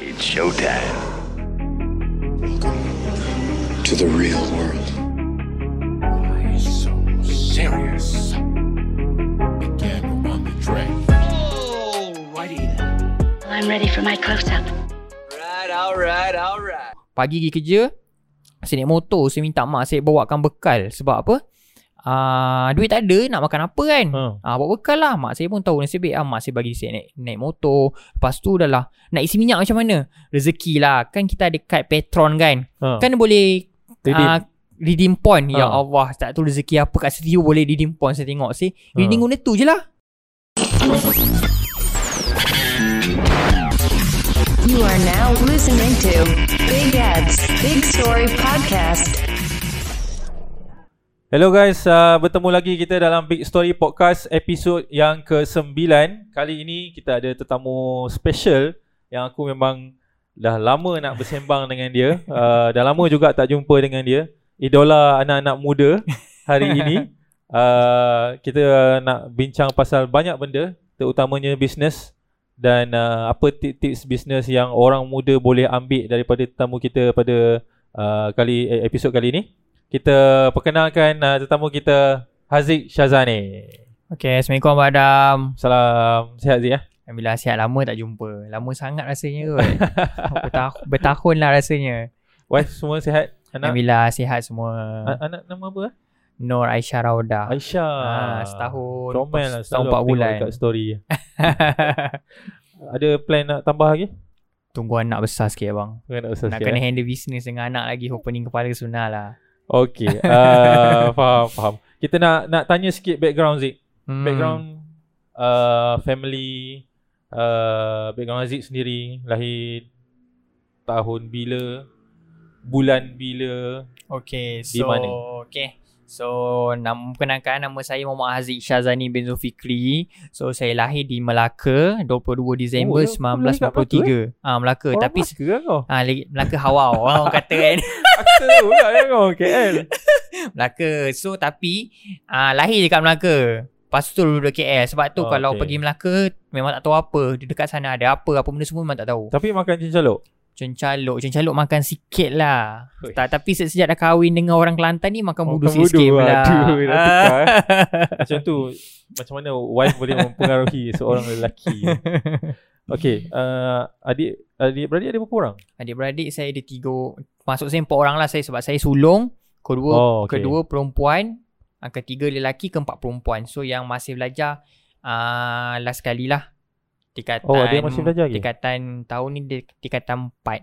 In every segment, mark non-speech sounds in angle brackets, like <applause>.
It's showtime. to the real world. Why so serious? Again on the track. I'm ready for my close up. Pagi pergi kerja Saya naik motor Saya minta mak saya bawakan bekal Sebab apa Uh, duit tak ada Nak makan apa kan Ha. uh, Bawa bekal lah Mak saya pun tahu Nasib baik ah, Mak saya bagi saya naik, naik motor Lepas tu dah lah Nak isi minyak macam mana Rezeki lah Kan kita ada kad Petron kan Ha. Kan boleh Redeem. uh, Redeem point Ya Ha. Allah Tak tahu rezeki apa kat studio Boleh redeem point Saya tengok sih Redeem Ha. guna tu je lah You are now listening to Big Ads Big Story Podcast. Hello guys, uh, bertemu lagi kita dalam Big Story Podcast episod yang ke-9. Kali ini kita ada tetamu special yang aku memang dah lama nak bersembang dengan dia. <laughs> Uh, dah lama juga tak jumpa dengan dia. Idola anak-anak muda hari ini. <laughs> Uh, kita nak bincang pasal banyak benda, terutamanya bisnes dan uh, apa tips-tips bisnes yang orang muda boleh ambil daripada tetamu kita pada uh, kali eh, episod kali ini. Kita perkenalkan uh, tetamu kita Haziq Syazani. Okay Assalamualaikum Abang Adam Salam sihat Zik ya. Alhamdulillah sihat lama tak jumpa Lama sangat rasanya kot <laughs> Bertahun, bertahun lah rasanya Wife semua sihat? Anak Alhamdulillah sihat semua a- anak nama apa? eh? Nur Aisyah Rauda Aisyah. Ah, setahun Comel lah Setahun empat bulan Kat story. <laughs> <laughs> Ada plan nak tambah lagi? Tunggu anak besar sikit abang Kan nak usah Nak sikit, kena eh? handle business dengan anak lagi Opening kepala sunnah lah Okay. Uh, <laughs> faham, faham. Kita nak nak tanya sikit background Zik. hmm. Background uh, family uh, background Aziz sendiri lahir tahun bila bulan bila Okay Di so mana? Okay So nama Perkenalkan nama saya Muhammad Haziq Syazani bin Zulfikri. So saya lahir di Melaka 22 Disember Oh, ya, kau lahir kat 1993 Ah Melaka. Orang Tapi Melaka kan kau? Ah, lagi- Melaka Hawau Orang kata kan. <laughs> Aku pula ya kau KL. <laughs> Melaka. So tapi ah, Lahir dekat Melaka. Lepas tu duduk KL Sebab tu Oh, kalau okay. pergi Melaka Memang tak tahu apa. Di dekat sana ada apa Apa benda semua memang tak tahu. Tapi makan cincaluk. Cencaluk Cencaluk makan sikit lah Oi. tak, Tapi se- sejak dah kahwin Dengan orang Kelantan ni Makan budu makan sikit-sikit budu. pula Aduh, dah <laughs> tukar, eh. Macam tu Macam mana wife boleh mempengaruhi Seorang lelaki Okay uh, Adik Adik-beradik ada berapa orang? Adik-beradik saya ada tiga Masuk saya empat orang lah saya Sebab saya sulung Kedua Oh, okay. Kedua perempuan ah, Ketiga lelaki Keempat perempuan So yang masih belajar uh, Last kali lah Tingkatan Oh, yang masih belajar lagi? Tingkatan Tahun ni dia Tingkatan empat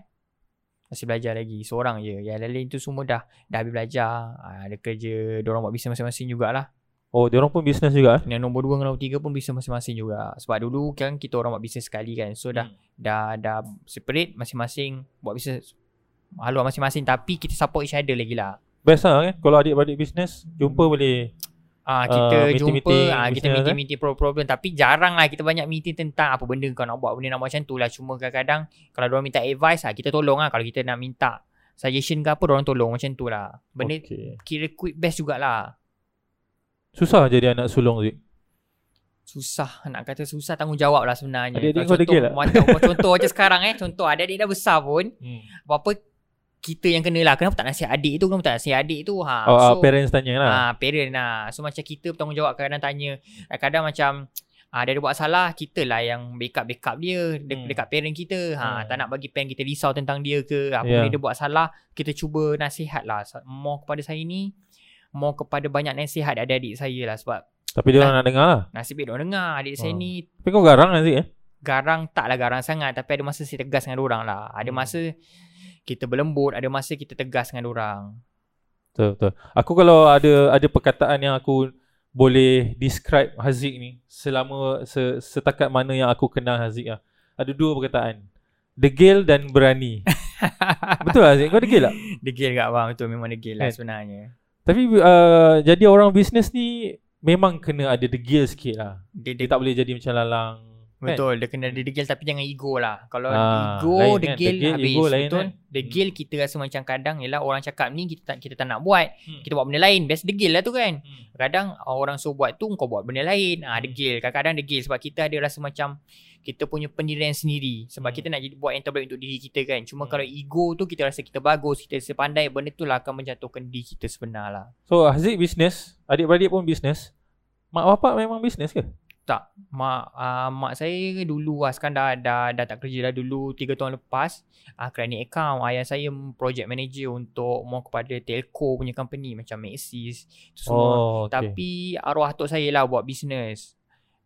Masih belajar lagi Seorang je Yang lain tu semua dah Dah habis belajar uh, Ada kerja Diorang buat bisnes masing-masing jugalah Oh, dia orang pun bisnes juga eh? Yang nombor dua dengan nombor tiga pun bisnes masing-masing juga Sebab dulu kan kita orang buat bisnes sekali kan So dah Hmm. dah dah separate masing-masing buat bisnes haluan masing-masing tapi kita support each other lagi lah. Best lah kan Kalau adik-beradik bisnes Jumpa boleh Ah Ah, kita jumpa meeting-meeting ah kita bisnes, meeting-meeting problem-problem tapi jarang lah kita banyak meeting tentang apa benda kau nak buat benda nak buat macam tu lah cuma kadang-kadang kalau orang minta advice ah kita tolong lah kalau kita nak minta suggestion ke apa orang tolong macam tu lah. Benda okay. kira quick best jugalah. Susah jadi anak sulung Zik Susah nak kata susah tanggungjawab lah sebenarnya. Adik-adik kau degil macam, contoh macam sekarang eh contoh adik-adik dah besar pun hmm. apa-apa kita yang kena lah. Kenapa tak nasihat adik tu? Kenapa tak nasihat adik tu? Ha Oh, so uh, parents tanya lah. Ah parent lah. So macam kita bertanggungjawab kadang-kadang tanya. Kadang macam ah dia ada buat salah kita lah yang backup backup dia de- Hmm. dekat parent kita. Ha Hmm. tak nak bagi parent kita risau tentang dia ke apa Yeah. benda dia buat salah kita cuba nasihat lah. More kepada saya ni more kepada banyak nasihat adik-adik saya lah sebab Tapi dia orang nak dengar lah. Nasib baik diorang dengar. Adik saya Oh. ni Tapi kau garang Zik eh? Garang taklah garang sangat. Tapi ada masa saya tegas dengan orang lah. Ada Hmm. Kita berlembut ada masa kita tegas dengan orang Betul betul. Aku kalau ada ada perkataan yang aku boleh describe Haziq ni selama se, setakat mana yang aku kenal Haziq lah. Ada dua perkataan. Degil dan berani. <laughs> Betul lah Haziq? Kau degil tak? degil kat abang tu memang degil lah Kan? sebenarnya Tapi uh, jadi orang bisnes ni memang kena ada degil sikit lah. dia, Dia dia tak boleh jadi macam lalang. Betul, dia kena ada degil tapi jangan ego lah. Kalau Ah, ego, lain kan. degil Degil, habis. ego lain betul. kan. Degil kita rasa macam kadang ialah orang cakap ni kita tak kita tak nak buat. Hmm. Kita buat benda lain. Biasa degil lah tu kan. Hmm. Kadang orang suruh buat tu kau buat benda lain. Ah degil. Kadang-kadang degil sebab kita ada rasa macam kita punya pendirian sendiri sebab Hmm. kita nak jadi buat yang terbaik untuk diri kita kan. Cuma Hmm. kalau ego tu kita rasa kita bagus, kita sepandai benda tu lah akan menjatuhkan diri kita sebenar lah. So Haziq bisnes, adik-beradik pun bisnes. Mak bapak memang bisnes ke? Tak, mak uh, mak saya dulu lah sekarang dah, dah dah tak kerja dah dulu 3 tahun lepas. Ah uh, kerana account ayah saya project manager untuk mau kepada telco punya company macam Maxis tu semua. Oh, okay. Tapi arwah atuk saya lah buat bisnes.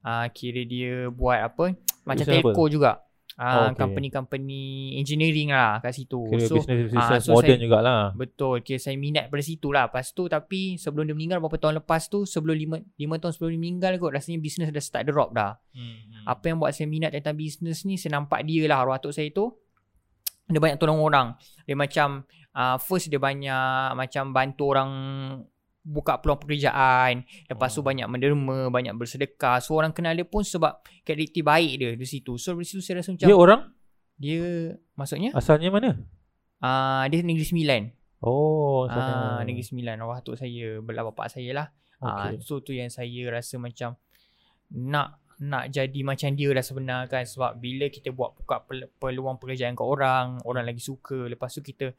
Ah uh, kira dia buat apa? Macam Bisnes telco juga. Oh, Ah uh, okay. company-company engineering lah kat situ. Kira so bisnes ah, bisnes so modern saya- jugalah. Betul. Kira saya minat pada situ lah. Lepas tu tapi sebelum dia meninggal beberapa tahun lepas tu sebelum 5 5 tahun sebelum dia meninggal kot rasanya bisnes dah start drop dah. Hmm. Apa yang buat saya minat tentang bisnes ni saya nampak dia lah arwah atuk saya tu. Dia banyak tolong orang. Dia macam uh, first dia banyak macam bantu orang buka peluang pekerjaan. Lepas tu Hmm. banyak menderma, banyak bersedekah. So orang kenal dia pun sebab kualiti baik dia di situ. So dari situ saya rasa macam Dia orang dia maksudnya asalnya mana? uh, dia Negeri Sembilan. Oh, Ah, sana. Negeri Sembilan Arwah atuk saya Belah bapak saya lah ah, Okay. So tu yang saya rasa macam Nak Nak jadi macam dia dah sebenar kan Sebab bila kita buat Buka pel- peluang pekerjaan kat orang Orang lagi suka Lepas tu kita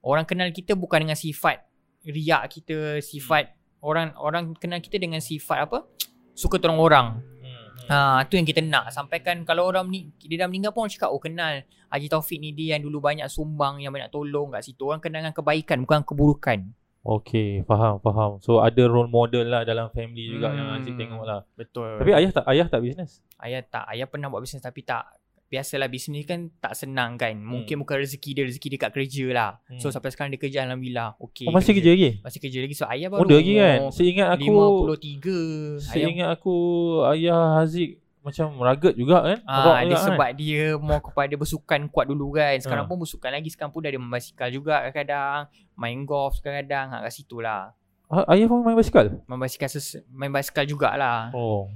Orang kenal kita bukan dengan sifat Riak kita Sifat Orang orang kenal kita dengan sifat apa <tsk> Suka tolong orang Hmm. Ha, tu yang kita nak Sampaikan kalau orang ni Dia dah meninggal pun orang cakap Oh kenal Haji Taufik ni dia yang dulu banyak sumbang Yang banyak tolong kat situ Orang kenal dengan kebaikan Bukan keburukan Okay, faham, faham. So ada role model lah dalam family juga yang Hmm. Aziz tengok lah. Betul. Tapi ayah tak ayah tak bisnes? ayah tak, ayah pernah buat bisnes tapi tak biasalah bisnes kan tak senang kan. Mungkin bukan rezeki dia, rezeki dia kat kerja lah. Hmm. So sampai sekarang dia kerja alhamdulillah. Okey. oh, masih kerja lagi? Masih kerja lagi. So ayah baru Muda lagi kan? Seingat aku 53. Ayah Seingat aku ayah Haziq macam ragat juga kan? Ah, dia juga kan? sebab dia mau kepada bersukan kuat dulu kan. Sekarang Ah. pun bersukan lagi. Sekarang pun dah ada main basikal juga kadang-kadang. Main golf kadang-kadang. Ha, kat situ lah. Ah, ayah pun main basikal? Main basikal, ses- main basikal jugalah. Oh.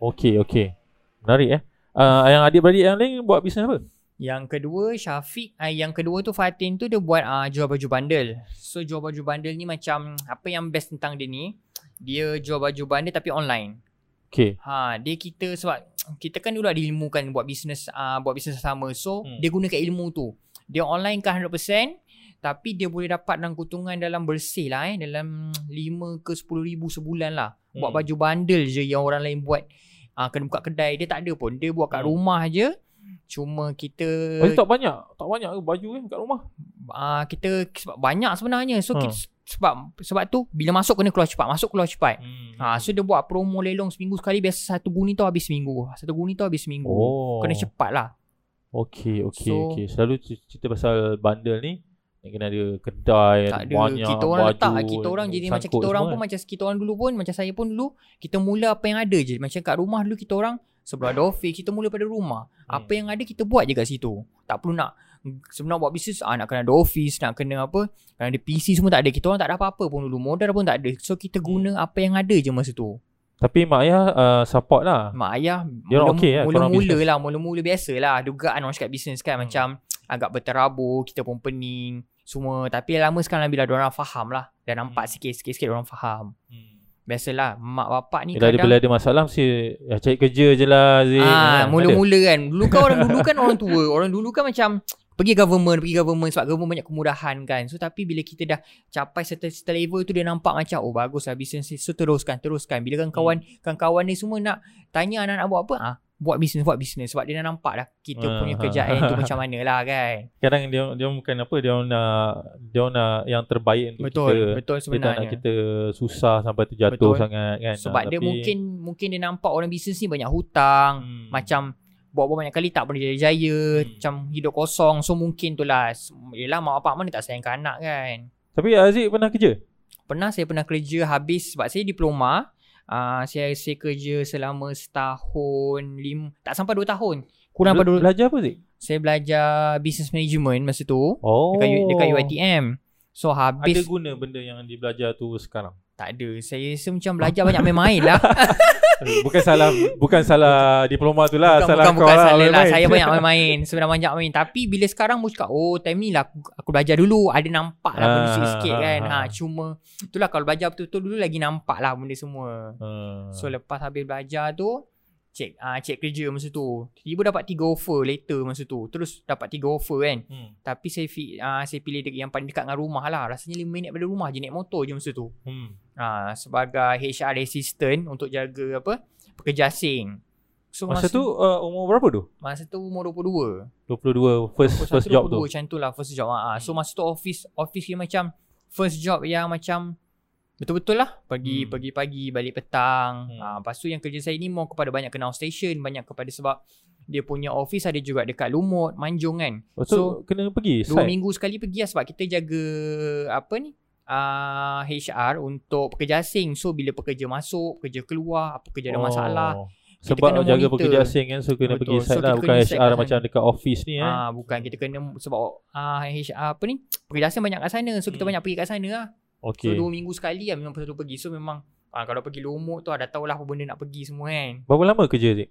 Okay, okay. Menarik eh. Uh, yang adik-beradik yang lain buat bisnes apa? Yang kedua Syafiq uh, Yang kedua tu Fatin tu Dia buat uh, jual baju bundle So jual baju bundle ni macam Apa yang best tentang dia ni Dia jual baju bundle tapi online Okay. Ha, dia kita sebab kita kan dulu ada ilmu kan buat bisnes uh, buat bisnes sama. So Hmm. dia gunakan ilmu tu. Dia online kan 100% tapi dia boleh dapat dalam keuntungan dalam bersih lah eh dalam 5 ke 10 ribu sebulan lah. Buat Hmm. baju bundle je yang orang lain buat uh, kena buka kedai dia tak ada pun. Dia buat kat Hmm. rumah je. Cuma kita Oh, tak banyak. Tak banyak ke baju kan kat rumah? uh, kita sebab banyak sebenarnya. So Hmm. kita, sebab sebab tu bila masuk kena keluar cepat, masuk keluar cepat. Hmm. Ha, so dia buat promo lelong seminggu sekali biasa satu guni tu habis seminggu. Satu guni tu habis seminggu. Oh. Kena cepat lah. Okay, okay, So- okay. Selalu cerita pasal bundle ni yang kena ada kedai, Tak ada. banyak kita orang baju, letak. Kita orang jadi macam kita orang pun kan? macam kita orang dulu pun macam saya pun dulu kita mula apa yang ada je. Macam kat rumah dulu kita orang sebelum ada office kita mula pada rumah. Hmm. Apa yang ada kita buat je kat situ. Tak perlu nak sebenarnya buat bisnes ah, nak kena ada office, nak kena apa, kena ada PC semua tak ada. Kita orang tak ada apa-apa pun dulu. Modal pun tak ada. So kita guna Hmm. apa yang ada je masa tu. Tapi mak ayah uh, support lah. Mak ayah Dia orang okey lah, korang Mula-mula bisnes? lah Mula-mula biasa lah Dugaan orang cakap bisnes kan Hmm. Macam Agak berterabur Kita pun pening Semua Tapi lama sekarang Bila orang faham lah Dah nampak Hmm. sikit Sikit-sikit orang faham Biasalah Mak bapak ni Bila ada bila ada masalah mesti ya, cari kerja je lah. Ah, Kan? mula-mula kan. Dulu kan orang dulu kan orang tua. Orang dulu kan macam pergi government, pergi government sebab government banyak kemudahan kan. So tapi bila kita dah capai certain, certain level tu dia nampak macam oh bagus lah bisnes ni. So teruskan, teruskan. Bila kan kawan Hmm. kan kawan ni semua nak tanya anak-anak buat apa? Ah, buat bisnes, buat bisnes sebab dia dah nampak dah kita Ah, punya kerjaan tu macam <laughs> mana lah kan. Kadang dia dia bukan apa dia nak dia nak yang terbaik untuk Betul, kita. betul Dia tak nak sebenarnya. kita susah sampai terjatuh Betul. sangat kan. Sebab Ah, dia tapi- mungkin mungkin dia nampak orang bisnes ni banyak hutang, Hmm. macam buat-buat banyak kali tak pernah jaya-jaya Hmm. macam hidup kosong so mungkin tu lah yelah mak bapak mana tak sayangkan anak kan Tapi Aziz pernah kerja? pernah saya pernah kerja habis sebab saya diploma uh, saya, saya kerja selama setahun lim, tak sampai dua tahun kurang pada dua, Belajar apa Zik? saya belajar business management masa tu Oh. dekat, dekat UiTM so Ada habis guna benda yang dia belajar tu sekarang? Tak ada. Saya rasa macam belajar banyak main-main lah. <laughs> Bukan salah bukan salah diploma tu lah, bukan, salah bukan, kau bukan lah. salah lah. Saya banyak <laughs> main-main. Sebenarnya banyak main. Tapi bila sekarang aku cakap, oh time ni lah aku, aku belajar dulu. Ada nampak lah benda Ah, sikit-sikit ah, kan. Ha, ah. cuma itulah kalau belajar betul-betul dulu lagi nampak lah benda semua. Hmm. So lepas habis belajar tu Cek ah cek kerja masa tu Tiba dapat tiga offer later masa tu Terus dapat tiga offer kan Hmm. Tapi saya fi, ah, saya pilih dek- yang paling dekat dengan rumah lah Rasanya 5 minit pada rumah je naik motor je masa tu Hmm. ah, Sebagai HR assistant Untuk jaga apa Pekerja asing So Masa tu uh, umur berapa tu? Masa tu umur 22 22 first 21, first job tu. 22 Macam tu lah first job ah. So masa tu office Office dia macam First job yang macam Betul-betul lah Pergi Hmm. pagi-pagi Balik petang Hmm. hmm. Lepas tu yang kerja saya ni More kepada banyak kenal station Banyak kepada sebab Dia punya office ada juga Dekat Lumut Manjung kan Oh, so, So, kena pergi Dua site. minggu sekali pergi lah Sebab kita jaga Apa ni uh, HR Untuk pekerja asing So bila pekerja masuk Pekerja keluar Pekerja ada masalah Kita Sebab kena jaga monitor. pekerja asing kan So kena Betul. pergi site So, lah kita Bukan site HR kat macam sana. dekat office ni eh. Ah bukan kita kena sebab ah HR apa ni pekerja asing banyak kat sana so kita Hmm. banyak pergi kat sana lah. Okay So dua minggu sekali lah memang satu pergi. So memang ah, kalau pergi Lumut tu ah, dah tahulah apa benda nak pergi semua kan. Berapa lama kerja Zik?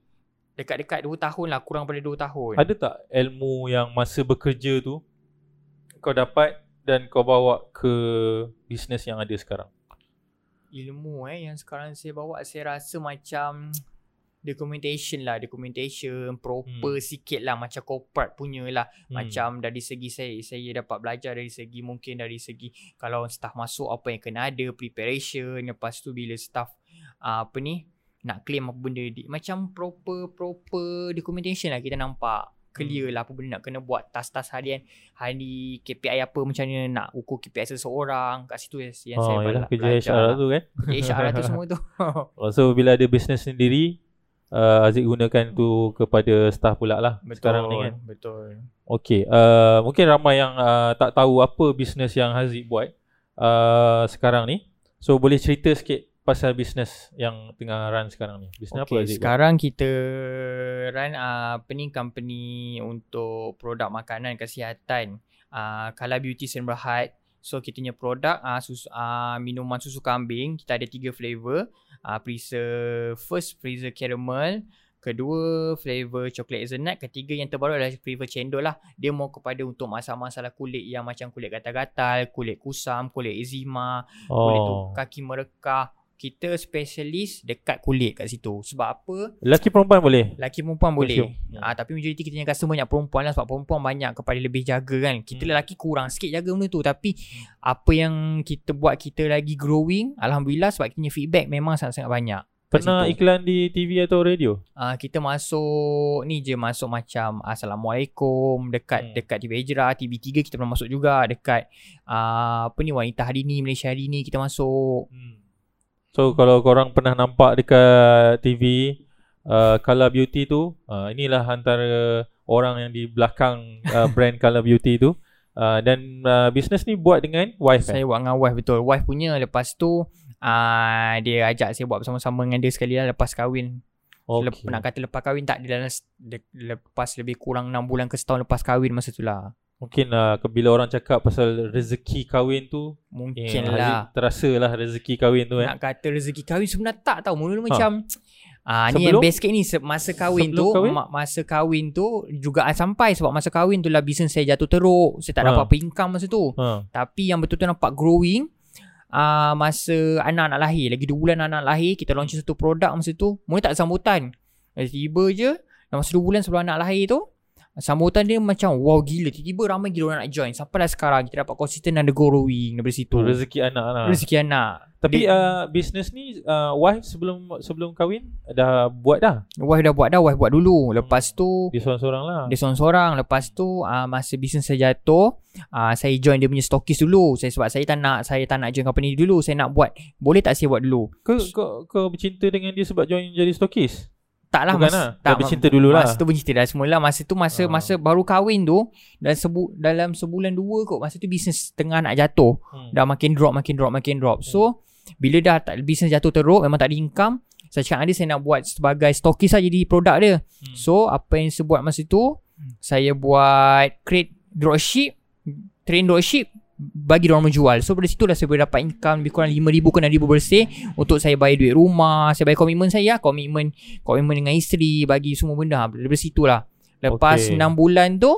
Dekat-dekat 2 tahun lah kurang pada 2 tahun. Ada tak ilmu yang masa bekerja tu Kau dapat Dan kau bawa ke Bisnes yang ada sekarang Ilmu eh yang sekarang saya bawa saya rasa macam documentation lah documentation proper hmm. sikit lah macam corporate punya lah hmm. macam dari segi saya saya dapat belajar dari segi mungkin dari segi kalau staff masuk apa yang kena ada preparation lepas tu bila staff uh, apa ni nak claim apa benda di, macam proper proper documentation lah kita nampak clear lah apa benda nak kena buat tas-tas harian hari KPI apa macam mana nak ukur KPI seseorang kat situ yang, saya Oh yalah bela- kerja HR lah. tu kan HR lah tu semua tu <laughs> oh, So bila ada bisnes sendiri uh, Aziz gunakan tu kepada staff pula lah Betul, Sekarang ni kan Betul. Okay uh, Mungkin ramai yang uh, tak tahu apa bisnes yang Haziq buat uh, Sekarang ni So boleh cerita sikit pasal bisnes yang tengah run sekarang ni Bisnes apa Okay, Haziq buat? sekarang kita run uh, apa ni company untuk produk makanan kesihatan. Uh, Kala Beauty Sen Berhad. So kita punya produk uh, susu, uh, minuman susu kambing kita ada tiga flavor. Uh, freezer first freezer caramel, kedua flavor chocolate hazelnut, ketiga yang terbaru adalah flavor cendol lah. Dia mau kepada untuk masalah-masalah kulit yang macam kulit gatal-gatal, kulit kusam, kulit eczema, kulit tu Oh kaki merekah. Kita spesialis dekat kulit kat situ. Sebab apa? Lelaki perempuan boleh? Lelaki perempuan boleh. Ah tapi majoriti kita punya customer banyak perempuan lah sebab perempuan banyak kepada lebih jaga kan. Kita Hmm. lelaki kurang sikit jaga benda tu tapi apa yang kita buat kita lagi growing alhamdulillah sebab kita punya feedback memang sangat-sangat banyak. Pernah situ. iklan di TV atau radio? Ah kita masuk ni je masuk macam assalamualaikum dekat Hmm. dekat TV Hijrah, TV3 kita pernah masuk juga dekat ah apa ni wanita hari ni Malaysia hari ni kita masuk. Hmm. So kalau korang pernah nampak dekat TV uh, Color Beauty tu uh, Inilah antara orang yang di belakang uh, <laughs> brand Color Beauty tu uh, Dan uh, bisnes ni buat dengan wife Saya kan? buat dengan wife betul. Wife punya lepas tu ah dia ajak saya buat bersama-sama dengan dia sekali lah lepas kahwin. Okay. Lep, nak kata lepas kahwin tak dia dalam lepas lebih kurang 6 bulan ke setahun lepas kahwin masa tu lah. Mungkin uh, bila orang cakap pasal rezeki kahwin tu Mungkin eh, lah. Terasa lah rezeki kahwin tu kan Nak kata rezeki kahwin sebenarnya tak tahu. Mula-mula macam Ah Sebelum- ni yang best sikit ni masa kahwin tu kahwin? ma- masa kahwin tu juga sampai sebab masa kahwin tu lah bisnes saya jatuh teruk saya tak Ha. dapat apa income masa tu ha. Tapi yang betul-betul nampak growing uh, Masa anak nak lahir Lagi 2 bulan anak lahir Kita launch satu produk masa tu Mula tak ada sambutan Eh, Tiba je masa 2 bulan sebelum anak lahir tu Sambutan dia macam Wow gila. Tiba-tiba ramai gila orang nak join. Sampai dah sekarang Kita dapat konsisten dan ada growing Daripada situ. Tu rezeki anak lah. Rezeki anak. Tapi Dia- uh, bisnes ni uh, wife sebelum sebelum kahwin dah buat dah? Wife dah buat dah. Wife buat dulu. Lepas tu Dia seorang-seorang lah. Dia seorang-seorang. Lepas tu uh, Masa bisnes saya jatuh uh, Saya join dia punya stokis dulu. Saya, Sebab saya tak nak Saya tak nak join company dulu. Saya nak buat. Boleh tak saya buat dulu? Kau, kau, kau bercinta dengan dia sebab join jadi stokis? Tak lah Bukan mas, lah. tak, Dah bercinta dulu lah. Masa tu bercinta dah semula Masa tu masa Oh. masa baru kahwin tu dalam, sebu, dalam sebulan dua kot Masa tu bisnes tengah nak jatuh Hmm. Dah makin drop makin drop makin drop So bila dah tak, bisnes jatuh teruk Memang tak ada income Saya cakap dia Saya nak buat sebagai stokis saja Jadi produk dia Hmm. So apa yang saya buat masa tu Saya buat create dropship Train dropship bagi orang menjual. So dari situ lah saya boleh dapat income lebih kurang RM5,000 ke RM6,000 bersih untuk saya bayar duit rumah, saya bayar komitmen saya, komitmen komitmen dengan isteri, bagi semua benda. Dari situ lah. Lepas Okay. 6 bulan tu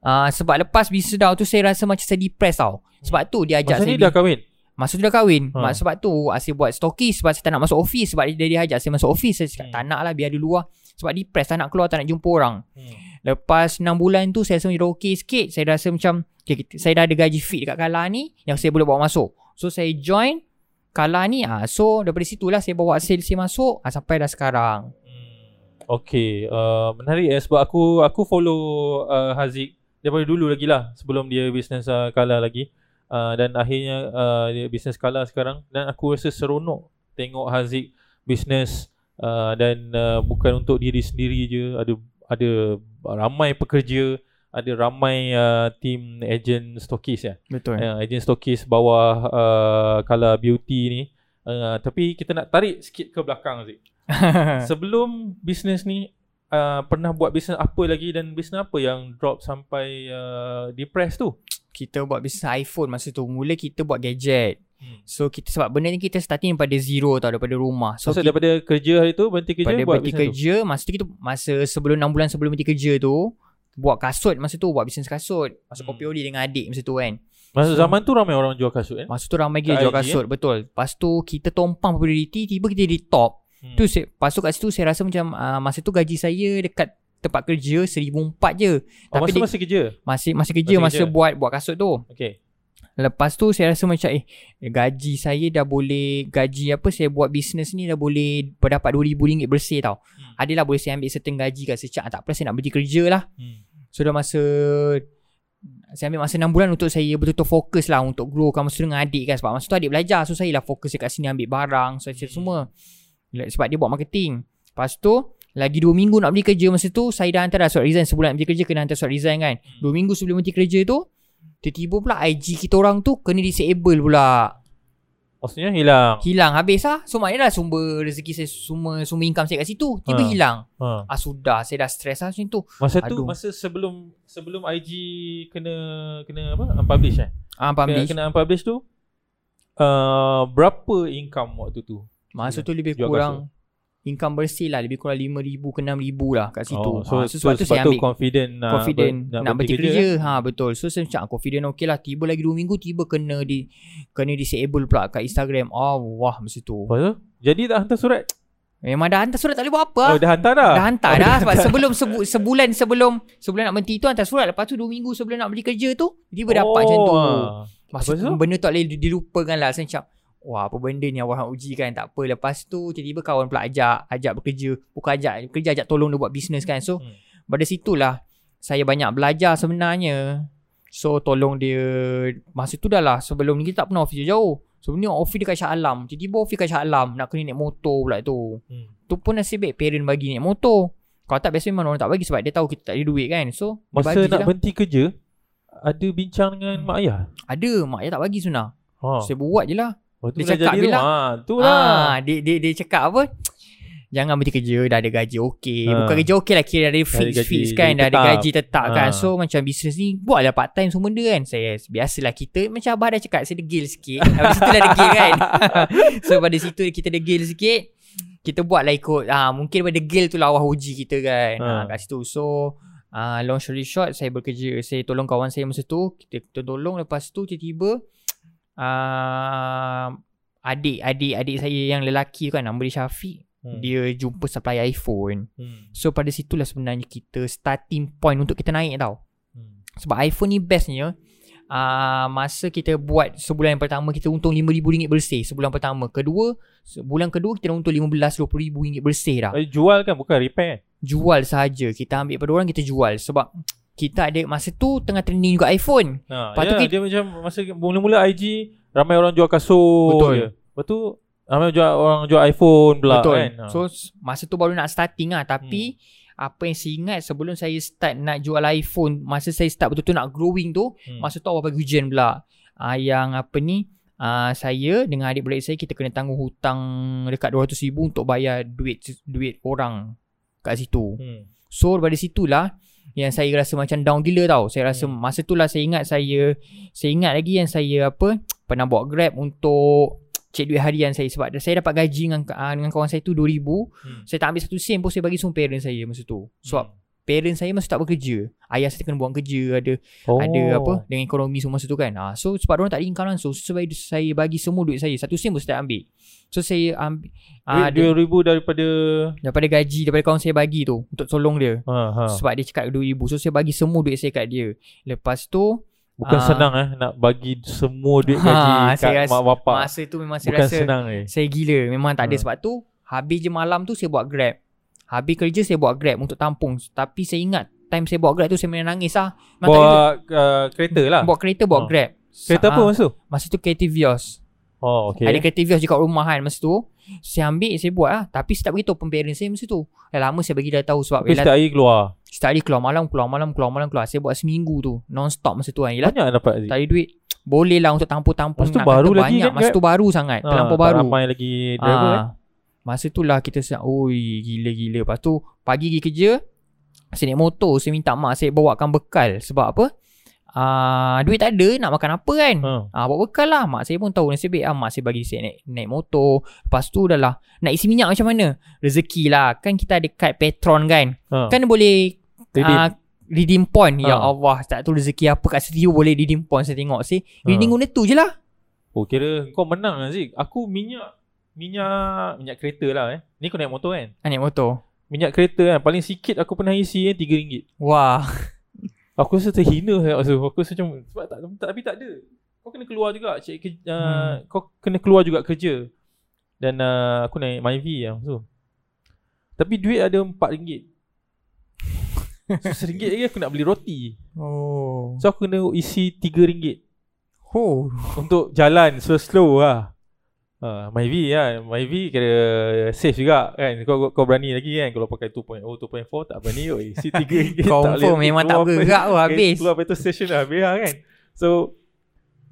uh, sebab lepas bisnes dah tu saya rasa macam saya depressed tau. Sebab tu dia ajak Masa saya ni dah kahwin? Masa tu dah kahwin Ha. ha. Sebab tu Asyik buat stokis Sebab saya tak nak masuk office Sebab dia, dia ajak saya masuk office Saya cakap Hmm. tak nak lah Biar dia luar Sebab depressed Tak nak keluar Tak nak jumpa orang Hmm. Lepas 6 bulan tu Saya rasa macam okay sikit. Saya rasa macam okay, Saya dah ada gaji fit dekat Kala ni Yang saya boleh bawa masuk. So saya join Kala ni ah So daripada situlah Saya bawa sales saya masuk ah, Sampai dah sekarang. Okay, uh, menarik eh sebab aku aku follow uh, Haziq daripada dulu lagi lah sebelum dia bisnes uh, Kala lagi. Uh, dan akhirnya uh, dia bisnes Kala sekarang. Dan aku rasa seronok tengok Haziq bisnes uh, dan uh, bukan untuk diri sendiri je. Ada ada ramai pekerja ada ramai uh, team agent stokis ya. Betul. Uh, agent stokis bawah uh, Kala Beauty ni. Uh, tapi kita nak tarik sikit ke belakang Haziq <laughs> Sebelum bisnes ni uh, pernah buat bisnes apa lagi dan bisnes apa yang drop sampai uh, depressed tu? Kita buat bisnes iPhone Masa tu. Mula kita buat gadget Hmm. So kita sebab benda ni kita starting daripada zero tau Daripada rumah So Maksud daripada kerja hari tu berhenti kerja pada buat berhenti bisnes tu. kerja Masa tu kita Masa sebelum 6 bulan sebelum berhenti kerja tu Buat kasut masa tu Buat bisnes kasut Masa Hmm. kopi oli dengan adik masa tu kan Masa So- zaman tu ramai orang jual kasut kan? Masa tu ramai gila jual IG, kasut Betul Lepas tu kita tompang populariti Tiba kita di top Hmm. Tu saya, lepas tu kat situ saya rasa macam uh, Masa tu gaji saya dekat tempat kerja RM1,400 je oh, tapi masa dia- masih kerja. Masih masih kerja Masih masa kerja. buat buat kasut tu Okay. Lepas tu saya rasa macam eh gaji saya dah boleh gaji apa saya buat bisnes ni dah boleh berdapat RM2,000 bersih tau. Hmm. Hmm. Adalah boleh saya ambil certain gaji kat "Ah, tak apa saya nak berhenti kerja lah. Hmm. So dah masa saya ambil masa 6 bulan untuk saya betul-betul fokus lah untuk growkan masa tu dengan adik kan sebab masa tu adik belajar so saya lah fokus dekat sini ambil barang so saya semua sebab dia buat marketing. Lepas tu lagi 2 minggu nak beli kerja masa tu saya dah hantar dah surat resign sebulan nak beli kerja kena hantar surat resign kan. 2 minggu sebelum berhenti kerja tu tiba-tiba pula IG kita orang tu kena disable pula. Maksudnya hilang. Hilang habis lah. So maknanya dah sumber rezeki saya semua sumber income saya kat situ. Tiba Ha. hilang. Ha. Ah sudah saya dah stres lah macam tu. Masa tu Aduh. masa sebelum sebelum IG kena kena apa? Unpublish eh? Ah Kena, publish. kena unpublish tu uh, berapa income waktu tu? Masa tu lebih Jual kurang income bersih lah lebih kurang 5000 ke 6000 lah kat situ. Oh, so, Ah, so, sebab tu saya ambil confident nak confident ber- nak, berhenti kerja. eh? Ha betul. So saya macam ah, confident okey lah. Tiba lagi 2 minggu tiba kena di kena disable pula kat Instagram. Oh wah masa tu. Lepas tu, jadi tak hantar surat? Memang dah hantar surat tak boleh buat apa. Oh, dah hantar dah? Dah hantar Oh, dah sebab sebelum sebu, sebulan sebelum sebulan nak berhenti tu hantar surat lepas tu 2 minggu sebelum nak beli kerja tu tiba dapat macam tu. Masa tu tu? benda tu tak boleh di- dilupakan lah Saya macam Wah apa benda ni awak nak uji kan? Tak apa Lepas tu tiba-tiba kawan pula ajak Ajak bekerja. Bukan ajak Kerja ajak tolong dia buat bisnes kan? So Hmm. hmm. pada situlah Saya banyak belajar sebenarnya. So tolong dia. Masa tu dah lah Sebelum ni kita tak pernah office jauh Sebelum ni office dekat Shah Alam. Tiba-tiba office kat Shah Alam Nak kena naik motor pula tu. Hmm. Tu pun nasib baik Parent bagi naik motor. Kalau tak biasa memang orang tak bagi Sebab dia tahu kita tak ada duit kan? So dia Masa je nak lah. berhenti kerja, ada bincang dengan mak ayah? Ada. Mak dia tak bagi sebenarnya. Ha. Saya buat je lah Lepas tu dia cakap jadi je lah. rumah. Tu lah. Ah, dia, dia, dia cakap apa? Jangan berhenti kerja Dah ada gaji okey Ha. Bukan gaji okey lah Kira dah ada fix, gaji- fix kan Dah ada gaji tetap kan Ha. So macam bisnes ni Buatlah part time semua benda kan Saya biasalah kita Macam Abah dah cakap Saya degil sikit Habis situ dah degil kan <laughs> So pada situ kita degil sikit Kita buatlah ikut ah Mungkin pada degil tu lah Awah uji kita kan Ha. ha. Kat situ So ah Long story short Saya bekerja Saya tolong kawan saya masa tu Kita, kita tolong Lepas tu tiba-tiba ah, Adik Adik adik saya yang lelaki tu kan Nama dia Syafiq Hmm. dia jumpa supply iPhone. Hmm. So pada situlah sebenarnya kita starting point untuk kita naik tau. Hmm. Sebab iPhone ni bestnya uh, masa kita buat sebulan yang pertama kita untung RM5,000 bersih sebulan pertama. Kedua, bulan kedua kita dah untung RM15-20,000 bersih dah. Eh, jual kan bukan repair. Jual saja. Kita ambil pada orang kita jual sebab kita ada masa tu tengah trending juga iPhone. Ha, Lepas tu ya, kita- dia macam masa mula-mula IG ramai orang jual kasut Betul. je. Lepas tu ramai jual orang jual iPhone pula Betul. kan. Ha. So masa tu baru nak starting lah tapi apa yang saya ingat sebelum saya start nak jual iPhone masa saya start betul-betul nak growing tu Hmm. Masa tu awak bagi ujian pula uh, Yang apa ni uh, Saya dengan adik-beradik saya Kita kena tanggung hutang Dekat RM200,000 Untuk bayar duit duit orang Kat situ Hmm. So daripada situlah yang saya rasa macam down gila tau. Saya rasa Hmm. masa tu lah saya ingat saya saya ingat lagi yang saya apa <tsk> pernah bawa Grab untuk <tsk> cek duit harian saya sebab saya dapat gaji dengan uh, dengan kawan saya tu 2000. Hmm. Saya tak ambil satu sen pun saya bagi semua parent saya masa tu. Sebab parent saya masa tak bekerja. Ayah saya kena buang kerja, ada oh. ada apa dengan ekonomi semua masa tu kan. Ah so sebab orang tak ada income langsung, so, sebab saya bagi semua duit saya. Satu sen pun saya tak ambil. So saya ambil ah Duit 2000 daripada daripada gaji daripada kawan saya bagi tu untuk tolong dia. ha, ha. Sebab dia cakap 2000 So saya bagi semua duit saya kat dia Lepas tu Bukan Ah. senang eh nak bagi semua duit Ha, gaji kat saya rasa- mak bapak. Masa tu memang saya Bukan rasa senang eh. Saya gila Memang tak ada Ha. Sebab tu Habis je malam tu saya buat grab Habis kerja saya buat grab Untuk tampung Tapi saya ingat Time saya buat grab tu Saya memang nangis lah Memang tak ada Bawa uh, kereta lah. Buat kereta buat Ha. grab Kereta apa Ah, masa tu? Masa tu kereta Vios Oh, okay. Ada kereta Vios dekat rumah kan Masa tu Saya ambil Saya buat lah Tapi saya tak beritahu parents saya masa tu Dah lama saya bagi dia tahu Sebab Tapi setiap hari keluar. setiap hari keluar malam Keluar malam Keluar malam keluar Saya buat seminggu tu Non stop masa tu kan Yelah Banyak dapat Aziz. tak ada duit Boleh lah untuk tampung-tampung Masa tu baru lagi banyak. kan, Masa tu baru sangat Ha, Terlampau tak baru ramai lagi driver kan. Masa tu lah kita sedang Oi gila-gila. Lepas tu Pagi pergi kerja Saya naik motor Saya minta mak saya bawakan bekal. Sebab apa? Ah, Duit tak ada Nak makan apa kan? Ha. Ah, bawa bekal lah. Mak saya pun tahu nasib baik ah, Mak saya bagi saya naik, naik motor. Lepas tu dah lah. Nak isi minyak macam mana? Rezeki lah. Kan kita ada kad Petron kan? Ha. Kan boleh Redeem. ah, Redeem point Ya Ha. Allah Tak tahu rezeki apa Kat situ. Boleh redeem point Saya tengok. Saya Redeem guna tu je lah. Oh kira kau menang Aziz. Aku minyak minyak minyak kereta lah eh. Ni kau naik motor kan? ah, Naik motor Minyak kereta kan paling sikit aku pernah isi eh RM3. Wah Aku rasa terhina saya rasa. Aku rasa macam sebab tak, tak tapi tak ada. Kau kena keluar juga cek ke, uh, Hmm. kau kena keluar juga kerja. Dan uh, aku naik Myvi lah so. Tapi duit ada RM4. So, RM1 lagi aku nak beli roti. Oh So aku kena isi RM3 Oh untuk jalan slow-slow lah. Uh, Myvi lah Myvi kira safe juga kan? Kau, kau, berani lagi kan? Kalau pakai 2.0 2.4 tak berani oi. Isi 3 ringgit tak Confirm memang tak bergerak tu pe- habis. keluar petrol station dah habis lah kan? So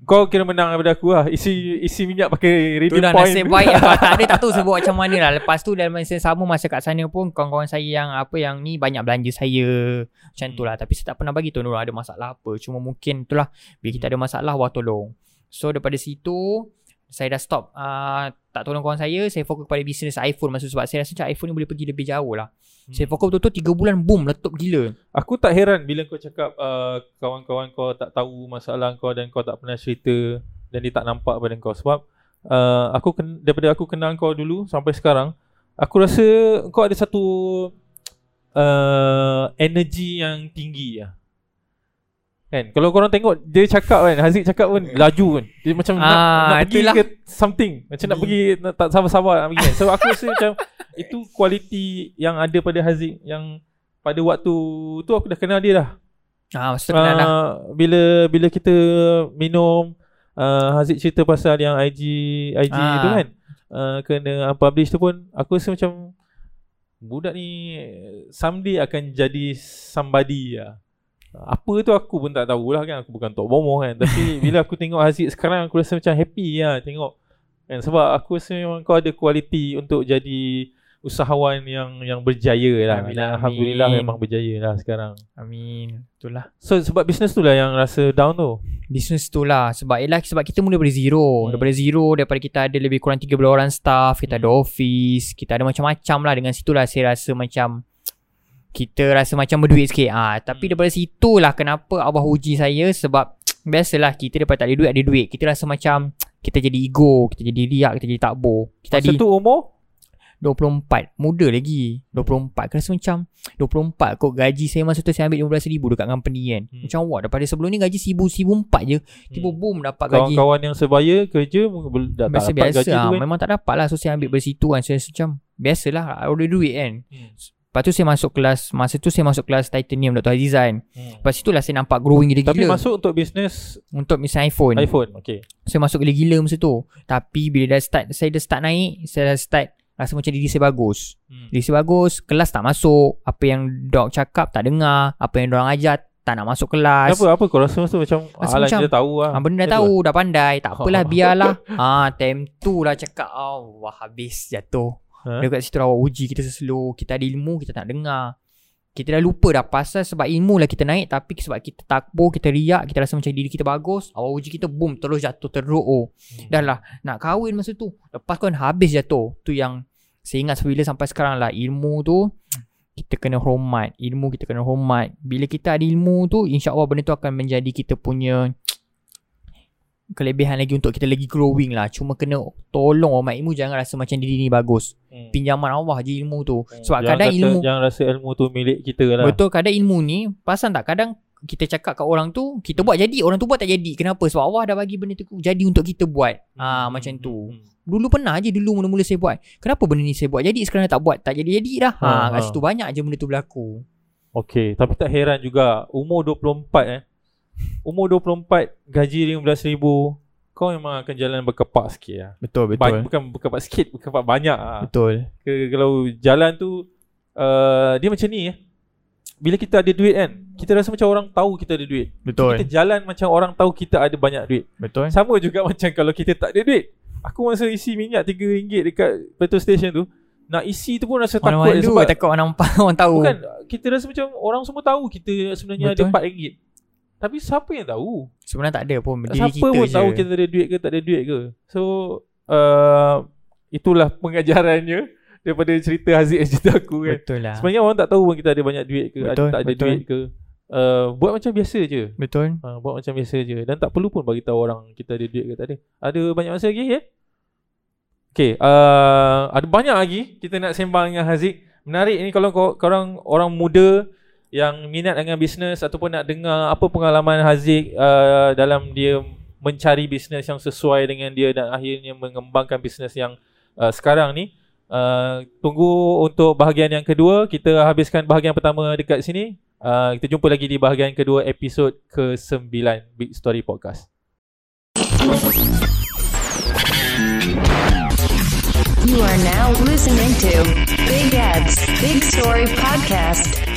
kau kira menang daripada aku lah. Isi isi minyak pakai Tu redeem dah point. nasib baik. <laughs> Kalau tak ada tak tahu buat macam mana lah. Lepas tu dalam masa sama Masa kat sana pun Kawan-kawan saya yang Apa yang ni Banyak belanja saya. Macam tu lah. Tapi saya tak pernah bagi tahu Orang ada masalah apa? Cuma mungkin itulah Bila kita ada masalah Wah tolong. So daripada situ Saya dah stop uh, Tak tolong kawan saya Saya fokus kepada bisnes iPhone Masa sebab saya rasa macam iPhone ni boleh pergi lebih jauh lah. Saya fokus betul-betul 3 bulan Boom letup gila. Aku tak heran bila kau cakap uh, kawan-kawan kau tak tahu masalah kau dan kau tak pernah cerita dan dia tak nampak pada kau. Sebab uh, aku ken- daripada aku kenal kau dulu sampai sekarang aku rasa kau ada satu uh, energi yang tinggi lah. Kan? Kalau korang tengok dia cakap kan Haziq cakap pun laju kan dia macam nak, Ah, nak pergi itulah. ke something. Macam nak pergi nak, tak sabar-sabar nak pergi kan. So aku rasa macam itu kualiti yang ada pada Haziq yang pada waktu tu aku dah kenal dia dah. Ah, Masa kenal dah. Uh, bila bila kita minum uh, Haziq cerita pasal yang IG IG Ah. tu kan. Uh, kena unpublish tu pun aku rasa macam budak ni someday akan jadi somebody lah. Apa tu aku pun tak tahulah kan aku bukan tok bomoh kan tapi <laughs> bila aku tengok Haziq sekarang aku rasa macam happy lah tengok kan sebab aku rasa memang kau ada kualiti untuk jadi usahawan yang yang berjaya lah. Amin, Dan Alhamdulillah amin. memang berjaya lah sekarang. Amin Itulah So sebab bisnes tu lah yang rasa down tu. Business tu lah Sebab yelah Sebab kita mula dari zero Hmm. hmm. Daripada zero Daripada kita ada lebih kurang 13 orang staff Kita ada office Kita ada macam-macam lah Dengan situlah saya rasa macam Kita rasa macam berduit sikit. Ah, Tapi Hmm. daripada situlah Kenapa Allah uji saya Sebab <tsk> Biasalah kita daripada tak ada duit Ada duit. Kita rasa macam <tsk> Kita jadi ego Kita jadi riak Kita jadi takbur Kita Masa di tu umur? 24 Muda lagi. 24 Kan rasa macam <tsk> 24 kot gaji saya masa tu Saya ambil RM15,000 dekat company kan. Hmm. Macam wah Daripada sebelum ni gaji RM1,000 RM1,004 je. Tiba Hmm. boom dapat gaji. Kawan-kawan yang sebaya kerja dah tak dapat Biasa-biasa gaji ah, tu kan. Memang tak dapat lah. So saya ambil dari situ kan. Saya macam Biasalah Ada duit kan. Hmm. Lepas tu saya masuk kelas Masa tu saya masuk kelas Titanium Dr. Azizan Hmm. Lepas itulah saya nampak growing Tapi gila-gila masuk untuk bisnes Untuk misalnya iPhone iPhone. Okay. Saya masuk gila-gila masa tu Tapi bila dah start Saya dah start naik Saya dah start Rasa macam diri saya bagus Hmm. Diri saya bagus Kelas tak masuk Apa yang dok cakap tak dengar Apa yang orang ajar Tak nak masuk kelas Apa apa kau rasa masa tu macam Rasa alah macam- dia tahu lah. Ah, benda dah tu tahu, dah pandai. Tak apalah, <laughs> biarlah. ah, time tu lah cakap, oh, wah habis jatuh. Ha? Dekat situ awak uji kita slow, kita ada ilmu, kita tak dengar. Kita dah lupa dah pasal sebab ilmu lah kita naik tapi sebab kita takbur, kita riak, kita rasa macam diri kita bagus, awal uji kita boom terus jatuh teruk oh. Hmm. Dah lah nak kahwin masa tu. Lepas kan habis jatuh. Tu yang saya ingat bila sampai sekarang lah ilmu tu kita kena hormat. Ilmu kita kena hormat. Bila kita ada ilmu tu insya-Allah benda tu akan menjadi kita punya kelebihan lagi untuk kita lagi growing lah. Cuma kena tolong hormat ilmu jangan rasa macam diri ni bagus. Hmm. Pinjaman Allah je ilmu tu. Sebab Jangan kadang kata, ilmu Jangan rasa ilmu tu milik kita lah Betul kadang ilmu ni Pasal tak kadang kita cakap kat orang tu Kita buat jadi Orang tu buat tak jadi Kenapa? Sebab Allah dah bagi benda tu Jadi untuk kita buat Ah Hmm, Macam hmm, tu hmm. Dulu pernah je Dulu mula-mula saya buat Kenapa benda ni saya buat Jadi sekarang tak buat Tak jadi-jadi dah ha, Ha, Kat ha. situ banyak je benda tu berlaku Okay Tapi tak heran juga Umur 24 eh Umur 24 Gaji RM15,000 Kau memang akan jalan berkepak sikit lah Betul Ba- Bukan berkepak sikit Berkepak banyak lah Betul. Ke- Kalau jalan tu uh, Dia macam ni eh. Bila kita ada duit kan Kita rasa macam orang tahu kita ada duit. Betul. Kita jalan macam orang tahu kita ada banyak duit. Betul. Sama juga <laughs> macam kalau kita tak ada duit. Aku masa isi minyak RM3 dekat petrol station tu Nak isi tu pun rasa takut Mana-mana sebab takut orang nampak <laughs> Orang tahu. Bukan Kita rasa macam Orang semua tahu Kita sebenarnya Betul. ada RM4 Tapi siapa yang tahu? Sebenarnya tak ada pun. Diri Siapa kita pun je. tahu kita ada duit ke tak ada duit ke. So uh, Itulah pengajarannya Daripada cerita Haziq yang cerita aku kan. Betul lah. Sebenarnya orang tak tahu pun kita ada banyak duit ke Betul, ada, Tak ada betul. duit ke. Uh, Buat macam biasa je. Betul. Uh, Buat macam biasa je. Dan tak perlu pun bagi tahu orang Kita ada duit ke tak ada. Ada banyak masa lagi ya? Okay uh, Ada banyak lagi Kita nak sembang dengan Haziq Menarik ni kalau korang orang muda yang minat dengan bisnes ataupun nak dengar apa pengalaman Haziq uh, dalam dia mencari bisnes yang sesuai dengan dia dan akhirnya mengembangkan bisnes yang uh, sekarang ni. Uh, tunggu untuk bahagian yang kedua. Kita habiskan bahagian pertama dekat sini. Uh, kita jumpa lagi di bahagian kedua episod ke-9 Big Story Podcast. You are now listening to Big Ads Big Story Podcast.